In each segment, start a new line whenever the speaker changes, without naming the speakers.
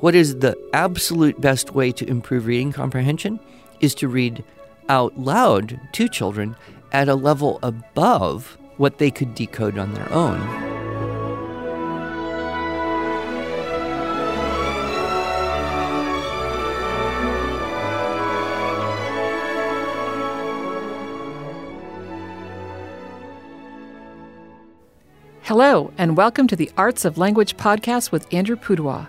What is the absolute best way to improve reading comprehension is to read out loud to children at a level above what they could decode on their own.
Hello, and welcome to the Arts of Language podcast with Andrew Pudewa,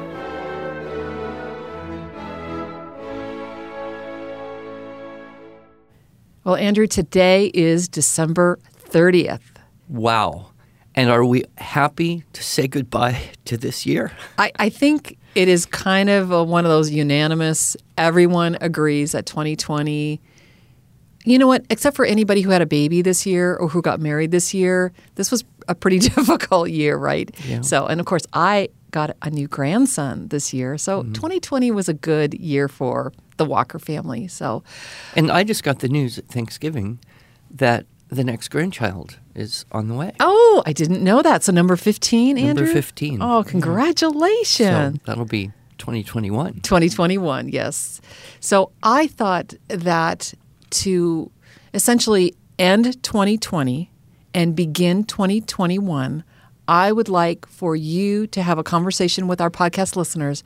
Well, Andrew, today is December 30th.
Wow. And are we happy to say goodbye to this year?
I, I think it is kind of a, one of those unanimous, everyone agrees that 2020, you know what, except for anybody who had a baby this year or who got married this year, this was a pretty difficult year, right?
Yeah.
So, and of course, I got a new grandson this year. So
Mm-hmm.
2020 was a good year for the Walker family. So,
And I just got the news at Thanksgiving that the next grandchild is on the way.
oh, I didn't know that. So, number 15,
Number 15.
Oh, congratulations!
So
congratulations.
that'll be 2021.
2021, yes. So I thought that to essentially end 2020 and begin 2021, I would like for you to have a conversation with our podcast listeners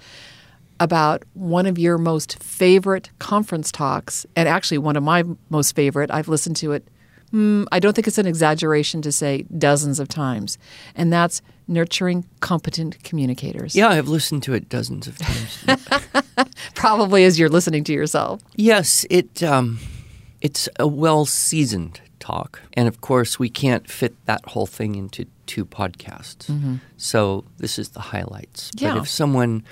about one of your most favorite conference talks, and actually one of my most favorite. I've listened to it. mm, I don't think it's an exaggeration to say dozens of times, and that's nurturing competent communicators.
Yeah, I've listened to it dozens of times.
Probably as you're listening to yourself.
yes, it um, it's a well seasoned talk, and of course we can't fit that whole thing into two podcasts. So this is the highlights.
Yeah.
But if someone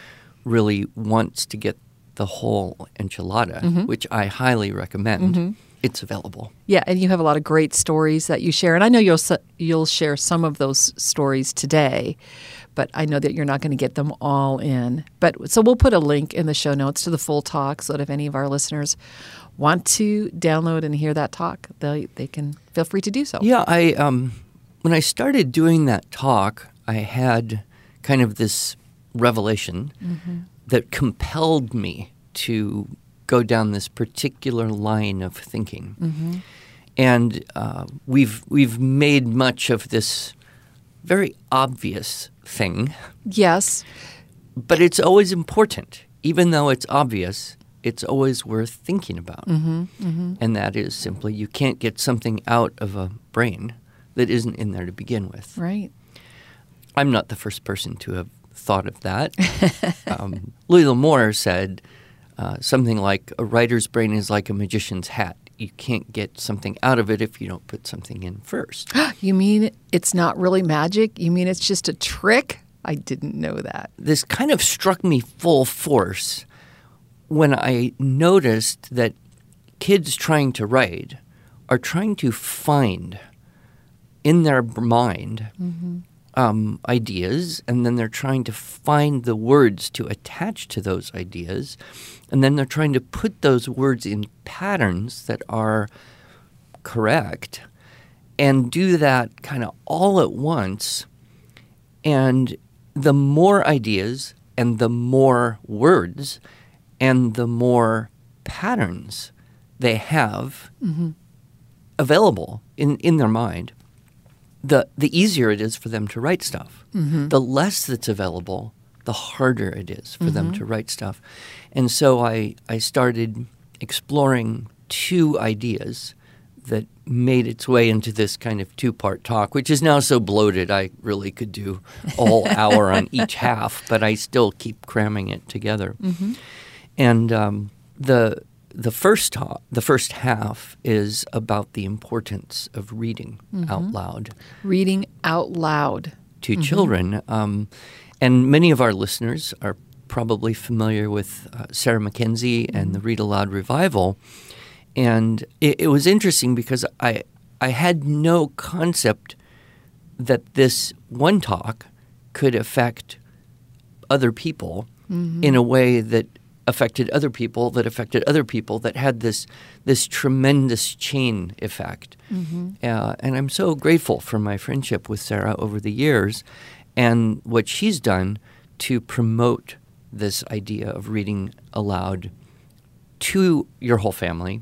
really wants to get the whole enchilada, which I highly recommend, it's available.
Yeah, and you have a lot of great stories that you share, and I know you'll you'll share some of those stories today, but I know that you're not going to get them all in. But so we'll put a link in the show notes to the full talk, so that if any of our listeners want to download and hear that talk, they they can feel free to do so.
Yeah, I um, when I started doing that talk, I had kind of this revelation mm-hmm. that compelled me to go down this particular line of thinking, mm-hmm. and uh, we've we've made much of this very obvious thing,
Yes.
but it's always important, even though it's obvious. It's always worth thinking about, mm-hmm. and that is simply you can't get something out of a brain that isn't in there to begin with.
Right.
I'm not the first person to have thought of that. um, Louis L'Amour said uh, something like, "A writer's brain is like a magician's hat. You can't get something out of it if you don't put something in first.
You mean it's not really magic? You mean it's just a trick? I didn't know that.
this kind of struck me full force when I noticed that kids trying to write are trying to find in their mind um, ideas, and then they're trying to find the words to attach to those ideas, and then they're trying to put those words in patterns that are correct, and do that kind of all at once. And the more ideas and the more words and the more patterns they have available in, in their mind, the, the easier it is for them to write stuff. Mm-hmm. The less that's available, the harder it is for them mm-hmm. to write stuff. And so I, I started exploring two ideas that made its way into this kind of two part talk, which is now so bloated I really could do a whole hour on each half, but I still keep cramming it together. Mm-hmm. And um, the the first ta- the first half is about the importance of reading out loud
Reading out loud.
to children. Um, and many of our listeners are probably familiar with uh, Sarah Mackenzie and the Read Aloud Revival. And it, it was interesting because I I had no concept that this one talk could affect other people in a way that affected other people that affected other people that had this this tremendous chain effect. Uh, and I'm so grateful for my friendship with Sarah over the years and what she's done to promote this idea of reading aloud to your whole family,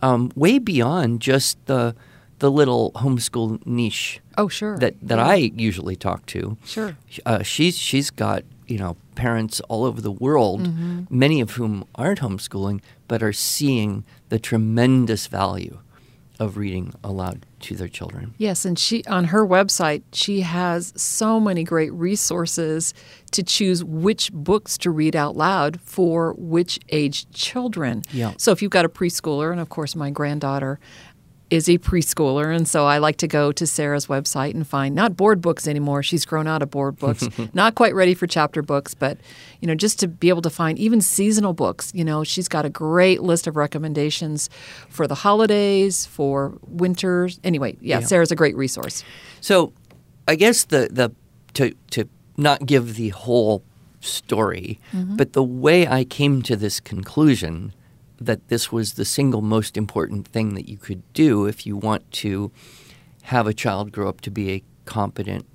um, way beyond just the the little homeschool niche
Oh, sure.
that that
Yeah.
I usually talk to.
Sure.
Uh, she's she's got you know parents all over the world,
Mm-hmm.
many of whom aren't homeschooling, but are seeing the tremendous value of reading aloud to their children.
Yes, and she on her website she has so many great resources to choose which books to read out loud for which age children.
Yeah.
So if you've got a preschooler, and of course my granddaughter is a preschooler, and so I like to go to Sarah's website and find not board books anymore. She's grown out of board books, not quite ready for chapter books, but you know, just to be able to find even seasonal books. You know, she's got a great list of recommendations for the holidays, for winters. Anyway, yeah,
Yeah.
Sarah's a great resource.
So, I guess the the to to not give the whole story, mm-hmm. but the way I came to this conclusion that this was the single most important thing that you could do if you want to have a child grow up to be a competent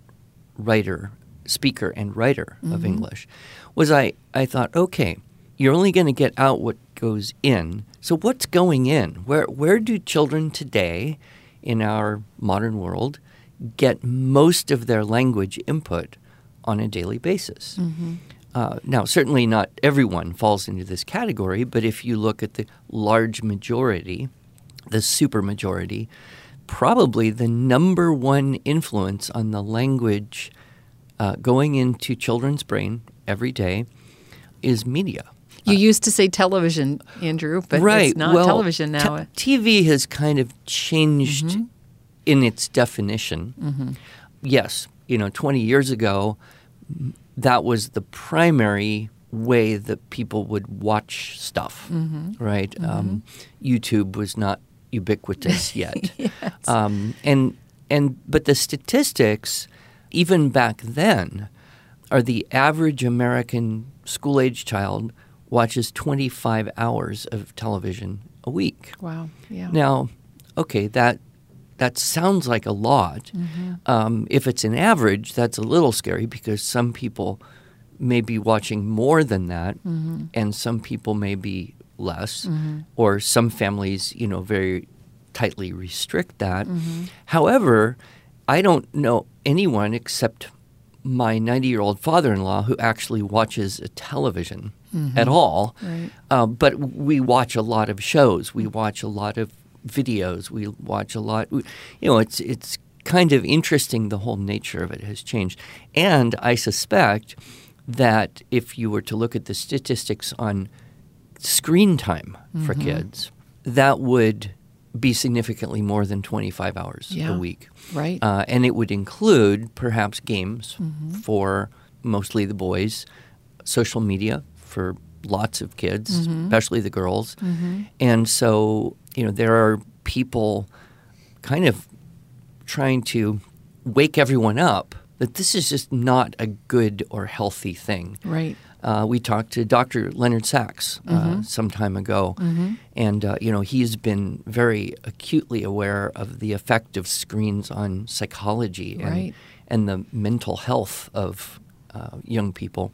writer, speaker, and writer of mm-hmm. English was I, I thought, okay, you're only going to get out what goes in. So what's going in? Where where do children today in our modern world get most of their language input on a daily basis? Mm-hmm. Uh, now, certainly not everyone falls into this category, but if you look at the large majority, the supermajority, probably the number one influence on the language uh, going into children's brain every day is media.
You used to say television, Andrew, but
right.
it's not
well,
television
te-
now.
TV has kind of changed
Mm-hmm.
in its definition. Yes, you know, 20 years ago, that was the primary way that people would watch stuff,
Mm-hmm.
right? Um, YouTube was not ubiquitous yet. um, and, and, but the statistics, even back then, are the average American school age child watches 25 hours of television a week.
wow. Yeah.
Now, okay, that that sounds like a lot. Mm-hmm. Um, if it's an average, that's a little scary because some people may be watching more than that, mm-hmm. and some people may be less, mm-hmm. or some families, you know, very tightly restrict that. However, I don't know anyone except my 90 year old father in law who actually watches a television at all.
Right.
Uh, but we watch a lot of shows. We watch a lot of videos. We watch a lot. we- You know, it's it's kind of interesting. The whole nature of it has changed, and I suspect that if you were to look at the statistics on screen time for mm-hmm. kids, that would be significantly more than 25 hours
Yeah.
a week.
Right.
Uh, and it would include perhaps games mm-hmm. for mostly the boys, social media for lots of kids, mm-hmm. especially the girls. And so, you know, there are people kind of trying to wake everyone up that this is just not a good or healthy thing.
right.
Uh, we talked to Dr. Leonard Sax uh, some time ago, and uh, you know he's been very acutely aware of the effect of screens on psychology and,
Right.
and the mental health of uh, young people.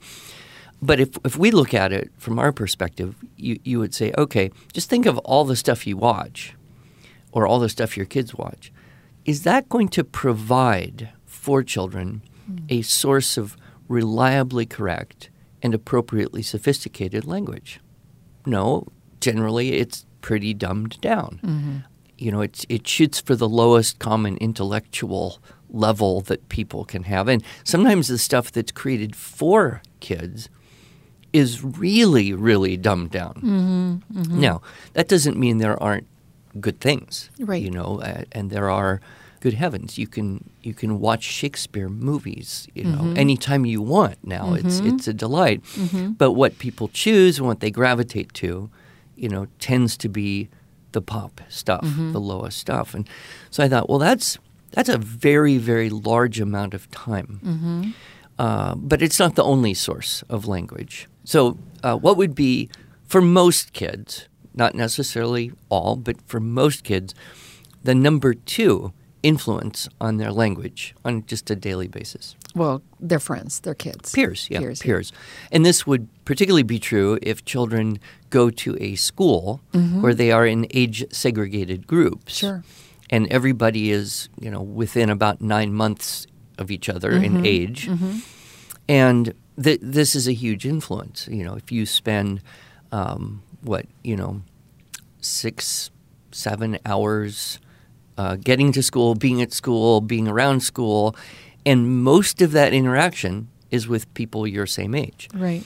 But if if we look at it from our perspective, you you would say, okay, just think of all the stuff you watch, or all the stuff your kids watch. Is that going to provide for children a source of reliably correct and appropriately sophisticated language? No, generally it's pretty dumbed down. Mm-hmm. You know, it's, it shoots for the lowest common intellectual level that people can have. And sometimes the stuff that's created for kids is really, really dumbed down. Mm-hmm, mm-hmm. Now, that doesn't mean there aren't good things,
Right.
You know, uh, and there are. Good heavens, you can you can watch Shakespeare movies, you know, mm-hmm. anytime you want now. It's it's a delight. But what people choose and what they gravitate to, you know, tends to be the pop stuff, the lowest stuff. And so I thought, well, that's that's a very very large amount of time. Uh, but it's not the only source of language. So, uh, what would be for most kids, not necessarily all, but for most kids, the number two influence on their language on just a daily basis?
Well, they're friends, they're kids.
Peers, yeah,
Peers,
peers.
yeah.
And this would particularly be true if children go to a school mm-hmm. where they are in age segregated groups.
Sure.
And everybody is, you know, within about nine months of each other in mm-hmm. age. Mm-hmm. And th- this is a huge influence. You know, if you spend, um, what, you know, six, seven hours uh, getting to school, being at school, being around school, and most of that interaction is with people your same age,
Right.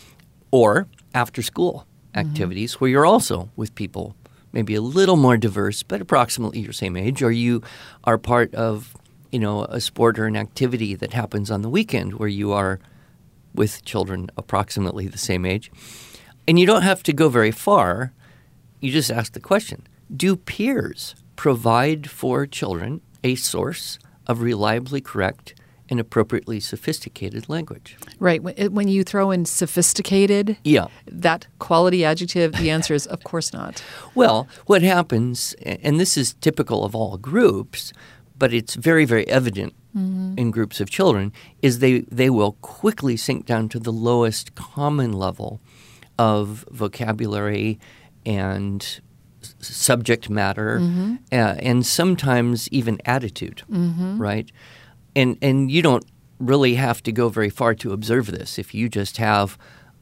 or after school activities where you're also with people maybe a little more diverse, but approximately your same age, or you are part of you know a sport or an activity that happens on the weekend where you are with children approximately the same age, and you don't have to go very far. You just ask the question: Do peers provide for children a source of reliably correct and appropriately sophisticated language?
Right. When, you throw in sophisticated,
Yeah.
that quality adjective, the answer is of course not.
Well, what happens, and this is typical of all groups, but it's very, very evident in groups of children, is they, they will quickly sink down to the lowest common level of vocabulary and subject matter, uh, and sometimes even attitude, right? And and you don't really have to go very far to observe this. If you just have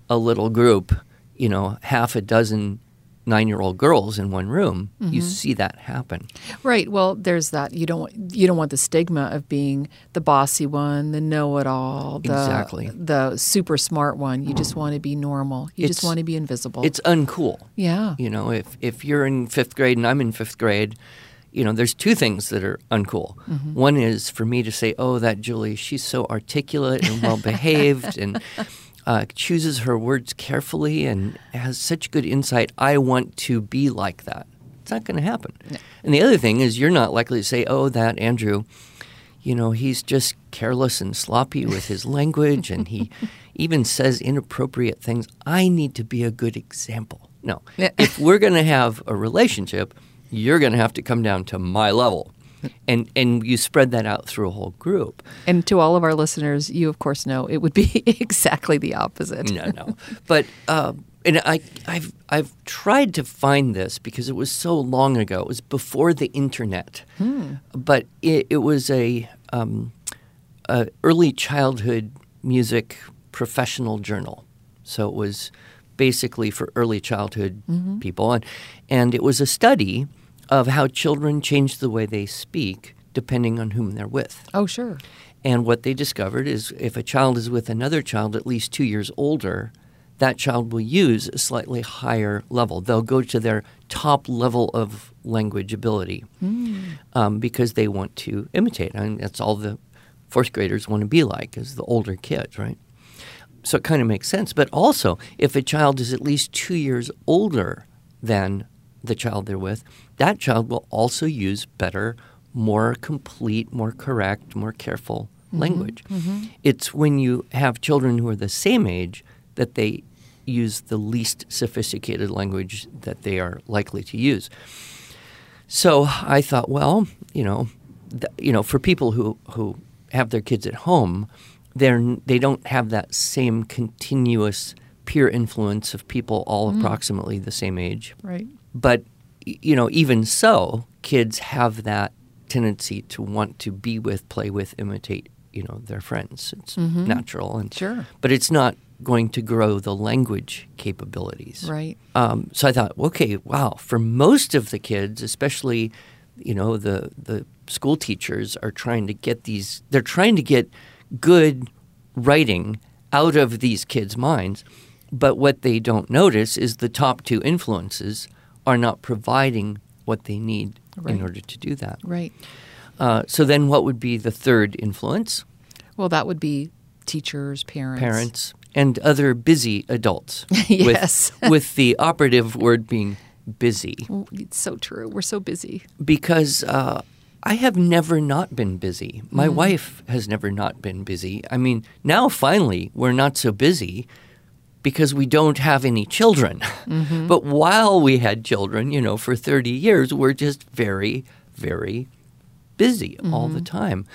a little group, you know, half a dozen nine-year-old girls in one room, you mm-hmm. see that happen.
Right. Well, there's that. You don't want you don't want the stigma of being the bossy one, the know-it-all, the
Exactly.
the super smart one. You just want to be normal. You just want to be invisible.
It's uncool.
yeah.
You know, if if you're in fifth grade and I'm in fifth grade, you know, there's two things that are uncool. Mm-hmm. One is for me to say, "Oh, that Julie, she's so articulate and well behaved and uh, chooses her words carefully and has such good insight. I want to be like that." It's not going to happen. And the other thing is, you're not likely to say, "Oh, that Andrew." You know, he's just careless and sloppy with his language, and he even says inappropriate things. I need to be a good example. No. If we're going to have a relationship, you're going to have to come down to my level. And and you spread that out through a whole group.
And to all of our listeners, you of course know it would be exactly the opposite.
No, no. But uh, and I I've I've tried to find this because it was so long ago. It was before the internet. But it, it was a, um, a early childhood music professional journal. So it was basically for early childhood people, and and it was a study of how children change the way they speak depending on whom they're with.
Oh, sure.
And what they discovered is if a child is with another child at least two years older, that child will use a slightly higher level. They'll go to their top level of language ability um, because they want to imitate. And that's all the fourth graders want to be like, is the older kids, right? So it kind of makes sense. But also, if a child is at least two years older than the child they're with, that child will also use better, more complete, more correct, more careful mm-hmm. language. Mm-hmm. It's when you have children who are the same age that they use the least sophisticated language that they are likely to use. So I thought, well, you know, th- you know, for people who who have their kids at home, they're they don't have that same continuous peer influence of people all mm-hmm. approximately the same age.
Right.
But you know, even so, kids have that tendency to want to be with, play with, imitate, you know, their friends. It's natural and
Sure.
but it's not going to grow the language capabilities.
Right.
Um, so I thought, okay, wow. For most of the kids, especially, you know, the the school teachers are trying to get these. They're trying to get good writing out of these kids' minds, but what they don't notice is the top two influences are not providing what they need
Right.
in order to do that.
Right.
Uh, so then, what would be the third influence?
Well, that would be teachers, parents.
Parents and other busy adults.
Yes.
with, with the operative word being busy
It's so true. We're so busy.
because uh, I have never not been busy. My wife has never not been busy. I mean, now finally we're not so busy because we don't have any children. Mm-hmm. But while we had children, you know, for 30 years, we're just very, very busy all the mm-hmm. time.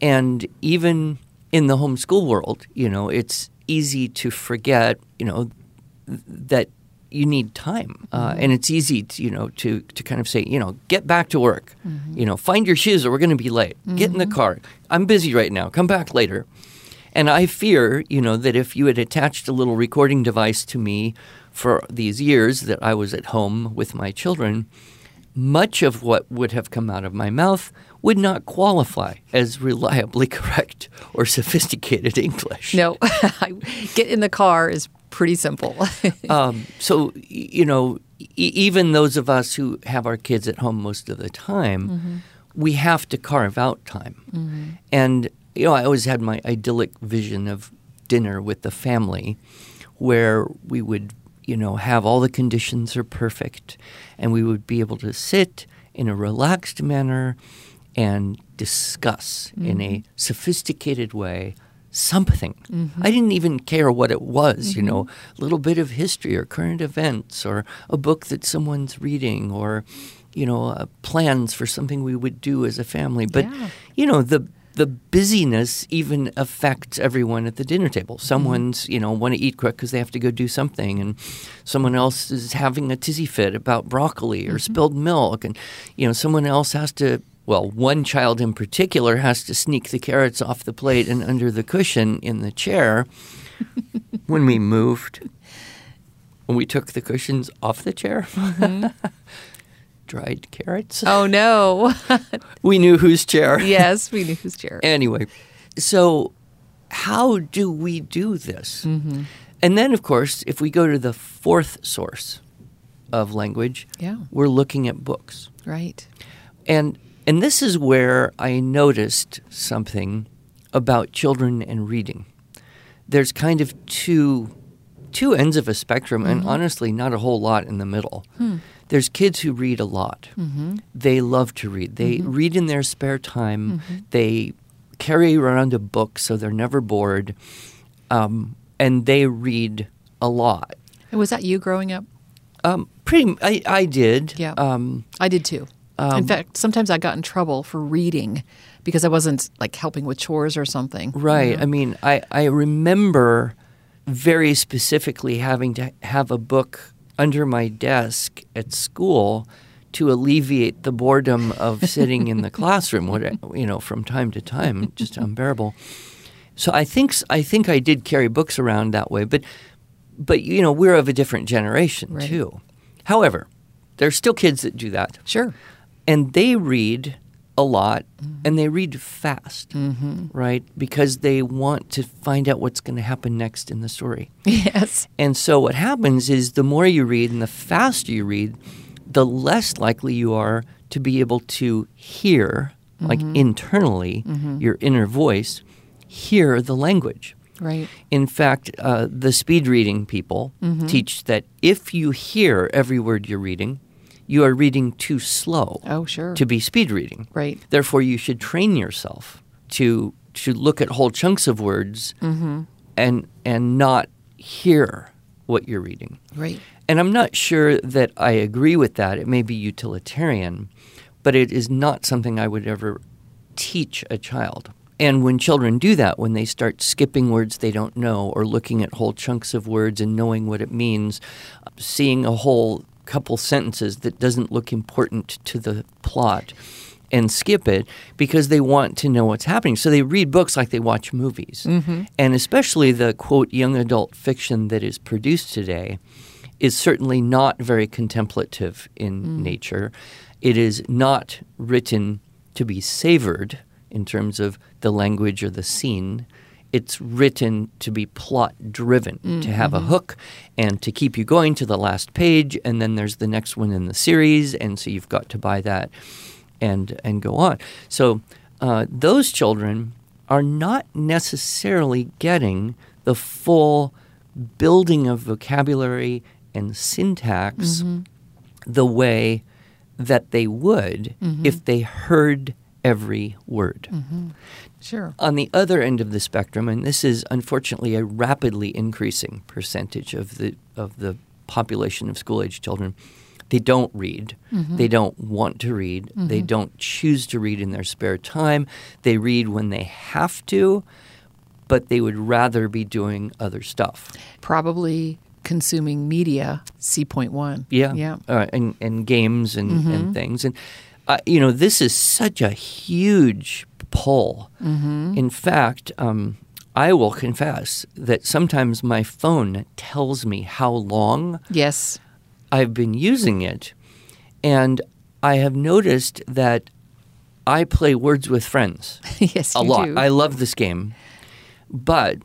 And even in the homeschool world, you know, it's easy to forget, you know, that you need time. Uh, mm-hmm. and it's easy, to, you know, to, to kind of say, you know, get back to work. You know, find your shoes or we're going to be late. Get in the car. I'm busy right now. Come back later. And I fear, you know, that if you had attached a little recording device to me for these years that I was at home with my children, much of what would have come out of my mouth would not qualify as reliably correct or sophisticated English.
No, get in the car is pretty simple.
Um, so, you know, e- even those of us who have our kids at home most of the time, we have to carve out time. And, you know, I always had my idyllic vision of dinner with the family where we would, you know, have all the conditions are perfect and we would be able to sit in a relaxed manner and discuss in a mm-hmm. sophisticated way something. Mm-hmm. I didn't even care what it was, you know, a little bit of history or current events or a book that someone's reading or, you know, uh, plans for something we would do as a family. But,
Yeah.
you know, the the busyness even affects everyone at the dinner table. Mm-hmm. Someone's, you know, want to eat quick because they have to go do something, and someone else is having a tizzy fit about broccoli or mm-hmm. spilled milk, and you know, someone else has to. Well, one child in particular has to sneak the carrots off the plate and under the cushion in the chair when we moved. When we took the cushions off the chair, mm-hmm. dried carrots.
oh no.
We knew whose chair.
yes, we knew whose chair.
Anyway, so how do we do this? Mm-hmm. And then, of course, if we go to the fourth source of language,
Yeah.
we're looking at books.
Right.
And and this is where I noticed something about children and reading. There's kind of two two ends of a spectrum and mm-hmm. honestly not a whole lot in the middle. Hmm. There's kids who read a lot. They love to read. They read in their spare time. They carry around a book so they're never bored. Um, and they read a lot.
And was that you growing up?
Um, pretty, I, I did.
Yeah.
Um,
I did too. in fact, sometimes I got in trouble for reading because I wasn't like helping with chores or something.
Right. I mean, I, I remember very specifically having to have a book under my desk at school to alleviate the boredom of sitting in the classroom, what, you know, from time to time, just unbearable. So I think I think I did carry books around that way, but but you know, we're of a different generation
Right.
too. However, there's still kids that do that
Sure.
and they read a lot mm-hmm. and they read fast, mm-hmm. right? Because they want to find out what's going to happen next in the story.
Yes.
And so what happens is the more you read and the faster you read, the less likely you are to be able to hear, like mm-hmm. internally, your inner voice, hear the language.
Right.
In fact, uh, the speed reading people teach that if you hear every word you're reading, you are reading too slow
Oh, sure.
to be speed reading.
Right.
Therefore, you should train yourself to to look at whole chunks of words mm-hmm. and and not hear what you're reading.
Right.
And I'm not sure that I agree with that. It may be utilitarian, but it is not something I would ever teach a child. And when children do that, when they start skipping words they don't know or looking at whole chunks of words and knowing what it means, seeing a whole couple sentences that doesn't look important to the plot and skip it because they want to know what's happening. So they read books like they watch movies. Mm-hmm. And especially the quote young adult fiction that is produced today is certainly not very contemplative in mm. nature. It is not written to be savored in terms of the language or the scene. It's written to be plot driven, to have a mm-hmm. hook and to keep you going to the last page, and then there's the next one in the series, and so you've got to buy that and and go on. So uh, those children are not necessarily getting the full building of vocabulary and syntax mm-hmm. the way that they would mm-hmm. if they heard every word.
Sure.
On the other end of the spectrum, and this is unfortunately a rapidly increasing percentage of the of the population of school age children, they don't read. Mm-hmm. They don't want to read. Mm-hmm. They don't choose to read in their spare time. They read when they have to, but they would rather be doing other stuff.
Probably consuming media, C point one.
Yeah,
Yeah.
uh, and and games and, and mm-hmm. things, and uh, you know this is such a huge pull. In fact, um, I will confess that sometimes my phone tells me how long
Yes.
I've been using it, and I have noticed that I play Words with Friends
yes.
a lot.
do.
I love this game, but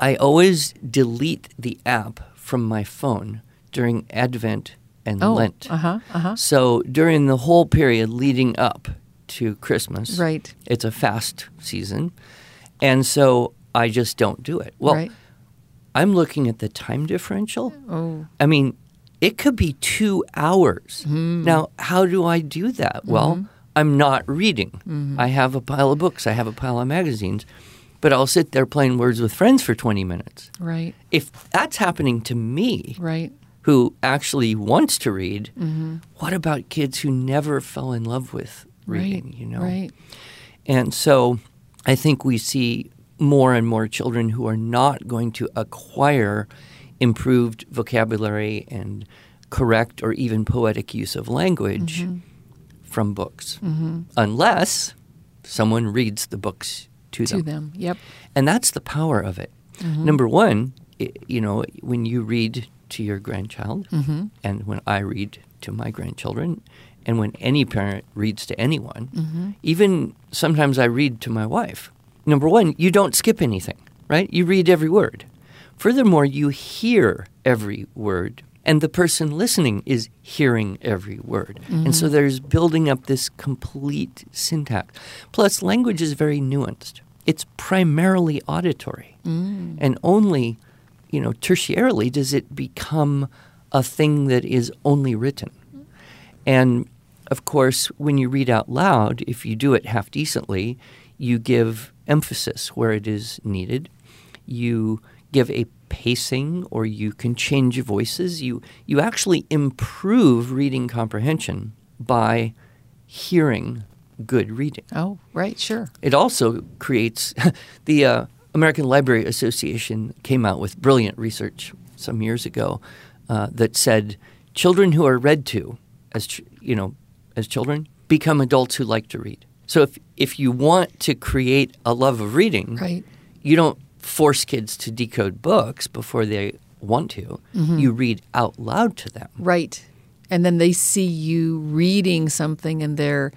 I always delete the app from my phone during Advent and
oh.
Lent.
Uh huh. Uh huh.
So during the whole period leading up to Christmas,
Right.
it's a fast season, and so I just don't do it. Well,
right.
I'm looking at the time differential.
Oh.
I mean, it could be two hours.
Hmm.
Now, how do I do that? Well, I'm not reading.
Mm-hmm.
I have a pile of books, I have a pile of magazines, but I'll sit there playing Words with Friends for 20 minutes.
Right.
If that's happening to me,
Right.
Who actually wants to read,
Mm-hmm.
what about kids who never fell in love with reading,
right.
you know?
Right.
And so I think we see more and more children who are not going to acquire improved vocabulary and correct or even poetic use of language
Mm-hmm.
from books, unless someone reads the books to,
To
them.
them. Yep.
And that's the power of it.
Mm-hmm.
Number one, i you know, when you read to your grandchild,
Mm-hmm.
and when I read to my grandchildren, and when any parent reads to anyone,
Mm-hmm.
even sometimes I read to my wife. Number one, you don't skip anything, right? You read every word. Furthermore, you hear every word, and the person listening is hearing every word. And so there's building up this complete syntax. Plus, language is very nuanced. It's primarily auditory, and only, you know, tertiarily does it become a thing that is only written. And of course, when you read out loud, if you do it half decently, you give emphasis where it is needed. You give a pacing or you can change your voices. You, you actually improve reading comprehension by hearing good reading.
Oh, right. Sure.
It also creates the uh, American Library Association came out with brilliant research some years ago uh, that said children who are read to as ch- you know as children become adults who like to read. So if if you want to create a love of reading,
Right.
you don't force kids to decode books before they want to. You read out loud to them.
Right. And then they see you reading something and they're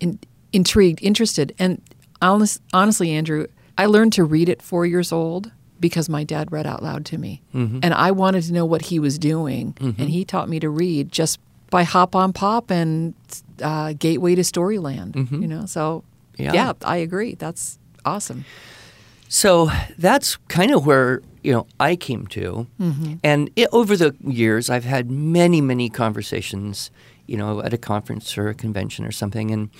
in, intrigued, interested. And honest, honestly, Andrew, I learned to read at four years old because my dad read out loud to me. Mm-hmm. And I wanted to know what he was doing. Mm-hmm. And he taught me to read just by Hop on Pop and uh, Gateway to Storyland. Mm-hmm. You know, so
Yeah.
yeah, I agree. That's awesome.
So that's kind of where you know I came to, and it, over the years I've had many, many conversations, you know, at a conference or a convention or something, and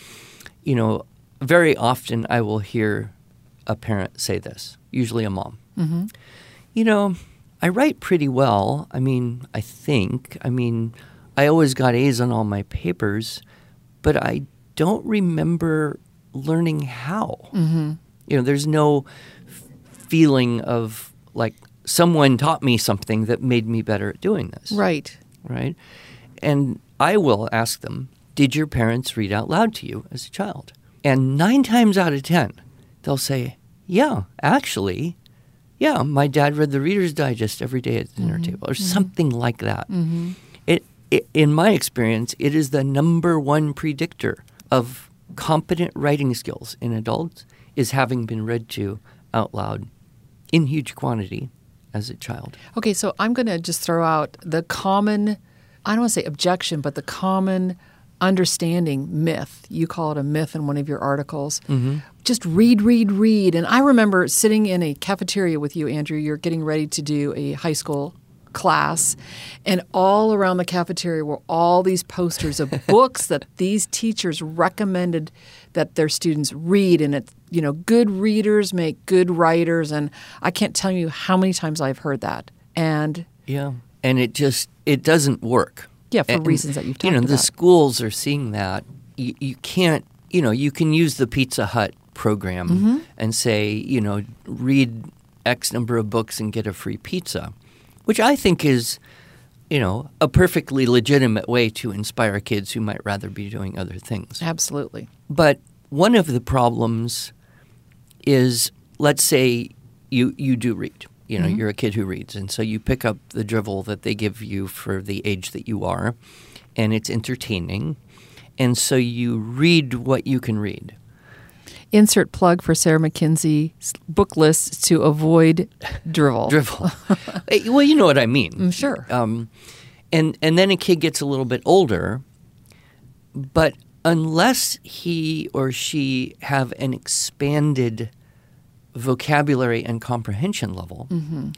you know, very often I will hear a parent say this, usually a mom. Mm-hmm. You know, I write pretty well. I mean, I think. I mean, I always got A's on all my papers, but I don't remember learning how. Mm-hmm. You know, there's no f- feeling of like someone taught me something that made me better at doing this.
Right.
Right. And I will ask them, Did your parents read out loud to you as a child? And nine times out of 10, they'll say, Yeah, actually, yeah, my dad read the Reader's Digest every day at the dinner mm-hmm. table, or mm-hmm. something like that. Mm-hmm. It, it, in my experience, it is the number one predictor of competent writing skills in adults is having been read to out loud in huge quantity as a child.
Okay, so I'm going to just throw out the common, I don't want to say objection, but the common understanding myth. You call it a myth in one of your articles. Mm-hmm. Just read, read, read. And I remember sitting in a cafeteria with you, Andrew. You're getting ready to do a high school class, and all around the cafeteria were all these posters of books that these teachers recommended that their students read. And it, you know, good readers make good writers. And I can't tell you how many times I've heard that. And
Yeah. And it just it doesn't work.
Yeah, for
And,
reasons that you've
You know,
talked
the schools are seeing that. You, you can't, you know, you can use the Pizza Hut program
Mm-hmm.
and say, you know, read X number of books and get a free pizza, which I think is, you know, a perfectly legitimate way to inspire kids who might rather be doing other things.
absolutely.
But one of the problems is, let's say you you do read. You know, you're a kid who reads, and so you pick up the drivel that they give you for the age that you are, and it's entertaining, and so you read what you can read.
Insert plug for Sarah Mackenzie's book list to avoid drivel.
Drivel. Eh, well, you know what I mean.
Mm, sure.
Um, and and then a kid gets a little bit older, but unless he or she have an expanded vocabulary and comprehension level, mm-hmm.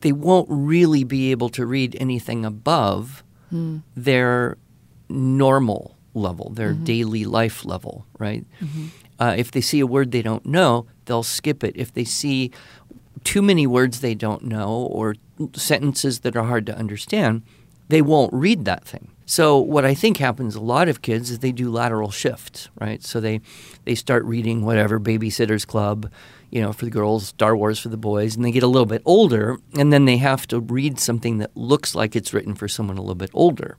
they won't really be able to read anything above hmm. their normal level, their mm-hmm. daily life level, right? Mm-hmm. Uh, if they see a word they don't know, they'll skip it. If they see too many words they don't know or sentences that are hard to understand, they won't read that thing. So what I think happens a lot of kids is they do lateral shifts, right? So they they start reading whatever Babysitters Club, you know, for the girls, Star Wars for the boys, and they get a little bit older, and then they have to read something that looks like it's written for someone a little bit older.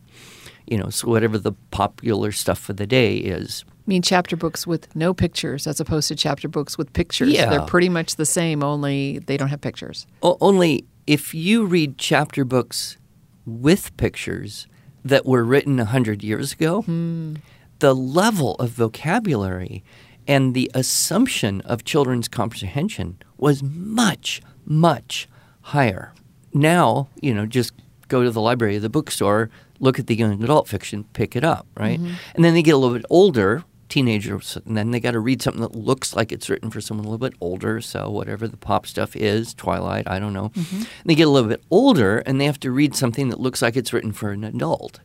You know, so whatever the popular stuff for the day is.
I mean, chapter books with no pictures as opposed to chapter books with pictures.
Yeah.
They're pretty much the same, only they don't have pictures.
O- only if you read chapter books with pictures that were written 100 years ago, hmm. the level of vocabulary and the assumption of children's comprehension was much, much higher. Now, you know, just go to the library, the bookstore, look at the young adult fiction, pick it up, right? Mm-hmm. And then they get a little bit older, teenagers, and then they got to read something that looks like it's written for someone a little bit older. So whatever the pop stuff is, Twilight, I don't know. Mm-hmm. And they get a little bit older, and they have to read something that looks like it's written for an adult.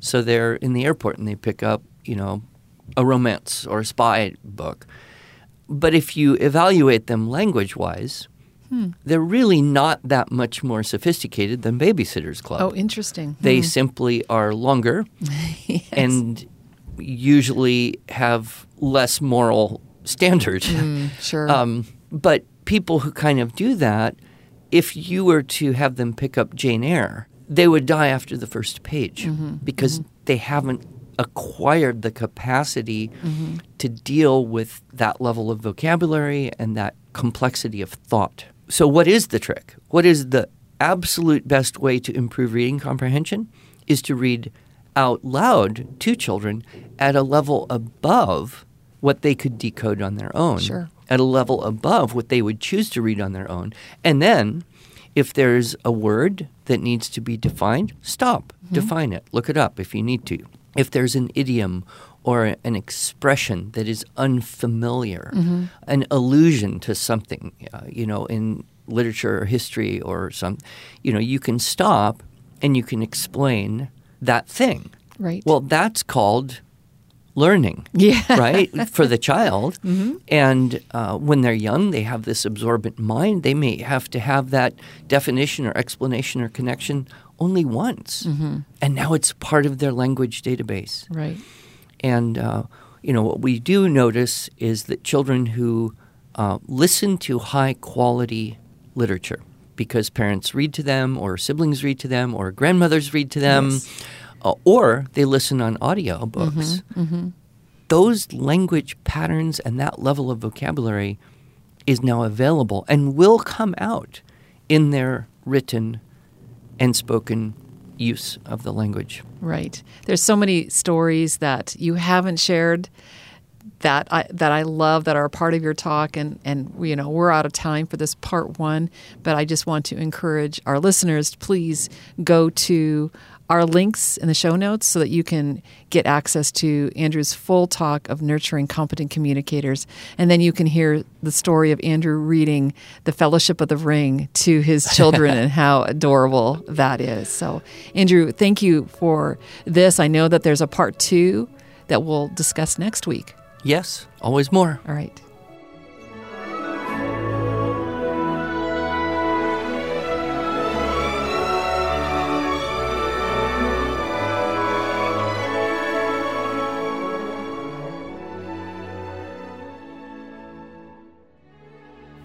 So they're in the airport and they pick up, you know, a romance or a spy book. But if you evaluate them language wise, they're really not that much more sophisticated than Babysitter's Club.
Oh, interesting.
They simply are longer and usually have less moral standard.
Mm, sure.
Um, but people who kind of do that, if you were to have them pick up Jane Eyre, they would die after the first page because they haven't acquired the capacity mm-hmm. to deal with that level of vocabulary and that complexity of thought. So, what is the trick? What is the absolute best way to improve reading comprehension? Is to read out loud to children at a level above what they could decode on their own
Sure.
at a level above what they would choose to read on their own. And then, if there's a word that needs to be defined, stop, mm-hmm. define it, look it up if you need to. If there's an idiom or an expression that is unfamiliar, an allusion to something, uh, you know, in literature or history or some, you know, you can stop and you can explain that thing.
Right.
Well, that's called learning
Yeah.
right for the child and uh, when they're young they have this absorbent mind they may have to have that definition or explanation or connection only once. And now it's part of their language database.
Right.
and uh, you know what we do notice is that children who uh, listen to high quality literature because parents read to them or siblings read to them or grandmothers read to them
Yes.
uh, or they listen on audio books. Those language patterns and that level of vocabulary is now available and will come out in their written and spoken use of the language
Right. There's so many stories that you haven't shared that I that I love that are a part of your talk and and you know we're out of time for this part 1 but I just want to encourage our listeners to please go to our links in the show notes so that you can get access to Andrew's full talk of nurturing competent communicators. And then you can hear the story of Andrew reading The Fellowship of the Ring to his children and how adorable that is. So, Andrew, thank you for this. I know that there's a part two that we'll discuss next week.
Yes, always more.
All right.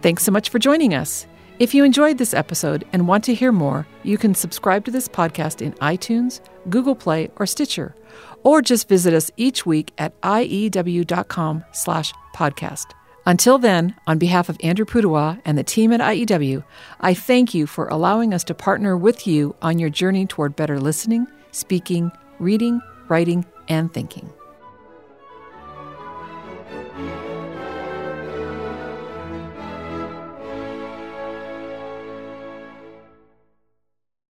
Thanks so much for joining us. If you enjoyed this episode and want to hear more, you can subscribe to this podcast in iTunes, Google Play, or Stitcher, or just visit us each week at iew.com slash podcast. Until then, on behalf of Andrew Pudewa and the team at IEW, I thank you for allowing us to partner with you on your journey toward better listening, speaking, reading, writing, and thinking.